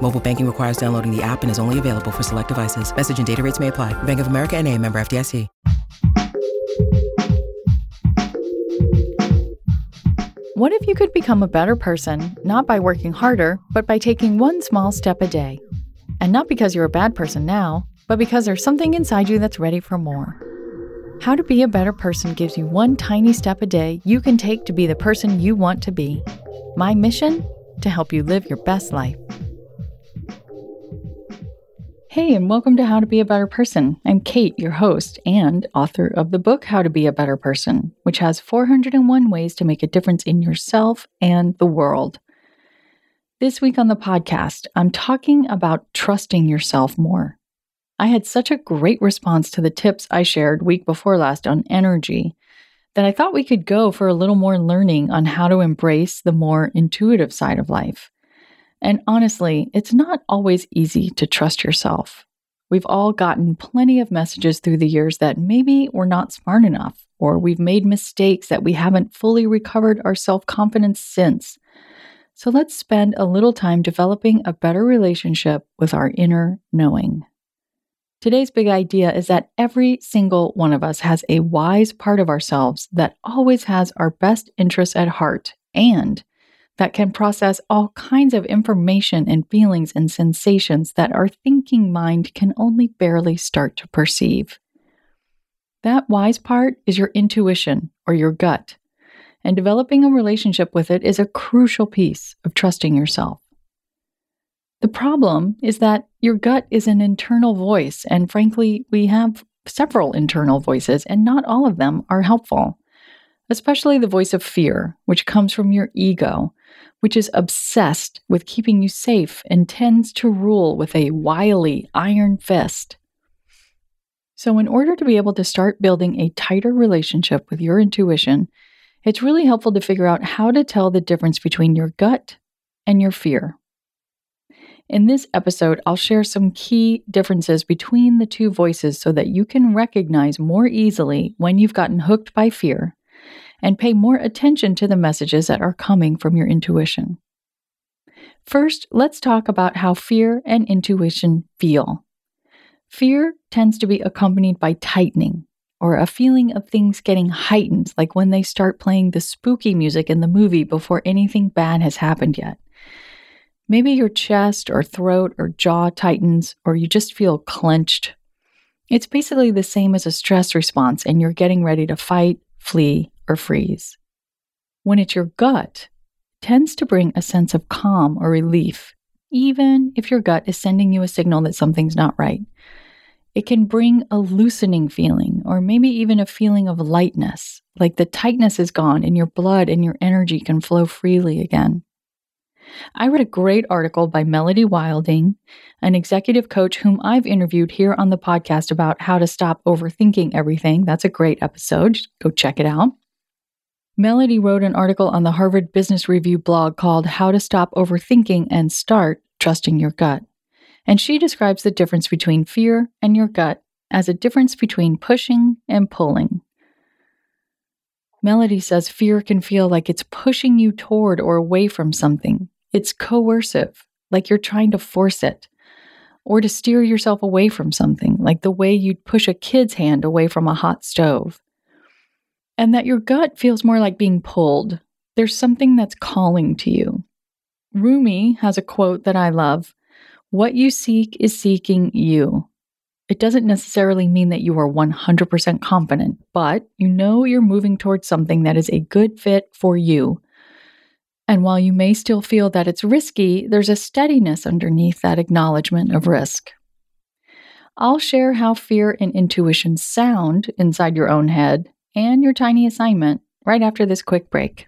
Mobile banking requires downloading the app and is only available for select devices. Message and data rates may apply. Bank of America and a member FDIC. What if you could become a better person, not by working harder, but by taking one small step a day? And not because you're a bad person now, but because there's something inside you that's ready for more. How to Be a Better Person gives you one tiny step a day you can take to be the person you want to be. My mission? To help you live your best life. Hey, and welcome to How to Be a Better Person. I'm Kate, your host and author of the book How to Be a Better Person, which has 401 ways to make a difference in yourself and the world. This week on the podcast, I'm talking about trusting yourself more. I had such a great response to the tips I shared week before last on energy that I thought we could go for a little more learning on how to embrace the more intuitive side of life. And honestly, it's not always easy to trust yourself. We've all gotten plenty of messages through the years that maybe we're not smart enough, or we've made mistakes that we haven't fully recovered our self confidence since. So let's spend a little time developing a better relationship with our inner knowing. Today's big idea is that every single one of us has a wise part of ourselves that always has our best interests at heart and that can process all kinds of information and feelings and sensations that our thinking mind can only barely start to perceive. That wise part is your intuition or your gut, and developing a relationship with it is a crucial piece of trusting yourself. The problem is that your gut is an internal voice, and frankly, we have several internal voices, and not all of them are helpful, especially the voice of fear, which comes from your ego, which is obsessed with keeping you safe and tends to rule with a wily iron fist. So, in order to be able to start building a tighter relationship with your intuition, it's really helpful to figure out how to tell the difference between your gut and your fear. In this episode, I'll share some key differences between the two voices so that you can recognize more easily when you've gotten hooked by fear and pay more attention to the messages that are coming from your intuition. First, let's talk about how fear and intuition feel. Fear tends to be accompanied by tightening or a feeling of things getting heightened, like when they start playing the spooky music in the movie before anything bad has happened yet. Maybe your chest or throat or jaw tightens, or you just feel clenched. It's basically the same as a stress response, and you're getting ready to fight, flee, or freeze. When it's your gut, it tends to bring a sense of calm or relief, even if your gut is sending you a signal that something's not right. It can bring a loosening feeling, or maybe even a feeling of lightness, like the tightness is gone and your blood and your energy can flow freely again. I read a great article by Melody Wilding, an executive coach whom I've interviewed here on the podcast about how to stop overthinking everything. That's a great episode. Go check it out. Melody wrote an article on the Harvard Business Review blog called How to Stop Overthinking and Start Trusting Your Gut. And she describes the difference between fear and your gut as a difference between pushing and pulling. Melody says fear can feel like it's pushing you toward or away from something, it's coercive, like you're trying to force it, or to steer yourself away from something, like the way you'd push a kid's hand away from a hot stove. And that your gut feels more like being pulled. There's something that's calling to you. Rumi has a quote that I love What you seek is seeking you. It doesn't necessarily mean that you are 100% confident, but you know you're moving towards something that is a good fit for you and while you may still feel that it's risky, there's a steadiness underneath that acknowledgement of risk. I'll share how fear and intuition sound inside your own head and your tiny assignment right after this quick break.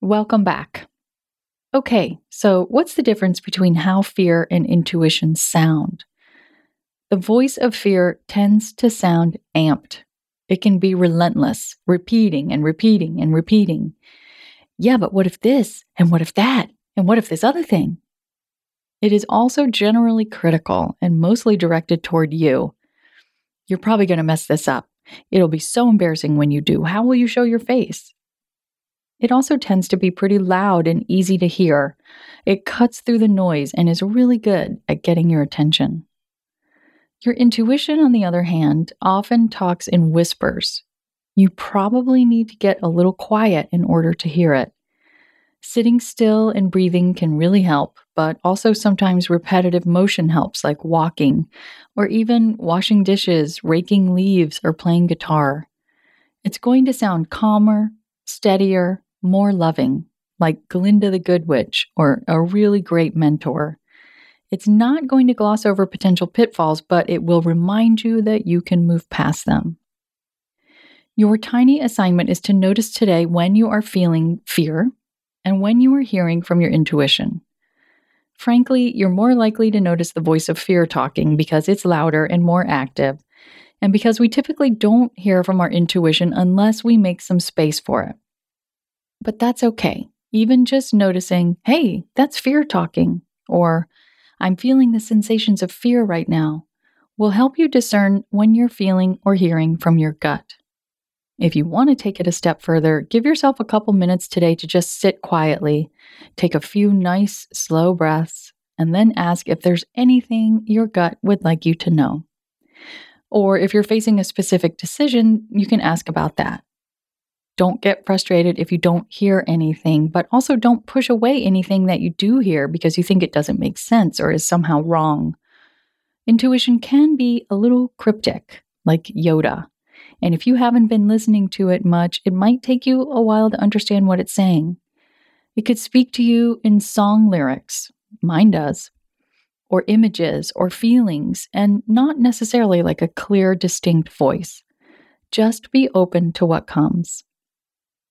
Welcome back. Okay, so what's the difference between how fear and intuition sound? The voice of fear tends to sound amped. It can be relentless, repeating and repeating and repeating. Yeah, but what if this? And what if that? And what if this other thing? It is also generally critical and mostly directed toward you. You're probably going to mess this up. It'll be so embarrassing when you do. How will you show your face? It also tends to be pretty loud and easy to hear. It cuts through the noise and is really good at getting your attention. Your intuition, on the other hand, often talks in whispers. You probably need to get a little quiet in order to hear it. Sitting still and breathing can really help, but also sometimes repetitive motion helps, like walking, or even washing dishes, raking leaves, or playing guitar. It's going to sound calmer, steadier, more loving, like Glinda the Good Witch or a really great mentor. It's not going to gloss over potential pitfalls, but it will remind you that you can move past them. Your tiny assignment is to notice today when you are feeling fear and when you are hearing from your intuition. Frankly, you're more likely to notice the voice of fear talking because it's louder and more active, and because we typically don't hear from our intuition unless we make some space for it. But that's okay. Even just noticing, hey, that's fear talking, or I'm feeling the sensations of fear right now, will help you discern when you're feeling or hearing from your gut. If you want to take it a step further, give yourself a couple minutes today to just sit quietly, take a few nice, slow breaths, and then ask if there's anything your gut would like you to know. Or if you're facing a specific decision, you can ask about that. Don't get frustrated if you don't hear anything, but also don't push away anything that you do hear because you think it doesn't make sense or is somehow wrong. Intuition can be a little cryptic, like Yoda. And if you haven't been listening to it much, it might take you a while to understand what it's saying. It could speak to you in song lyrics, mine does, or images or feelings, and not necessarily like a clear, distinct voice. Just be open to what comes.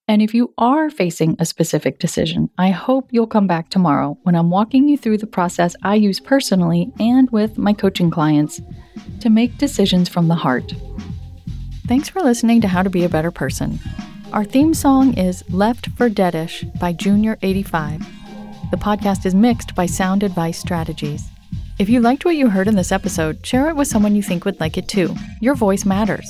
And if you are facing a specific decision, I hope you'll come back tomorrow when I'm walking you through the process I use personally and with my coaching clients to make decisions from the heart. Thanks for listening to How to Be a Better Person. Our theme song is Left for Deadish by Junior85. The podcast is mixed by Sound Advice Strategies. If you liked what you heard in this episode, share it with someone you think would like it too. Your voice matters.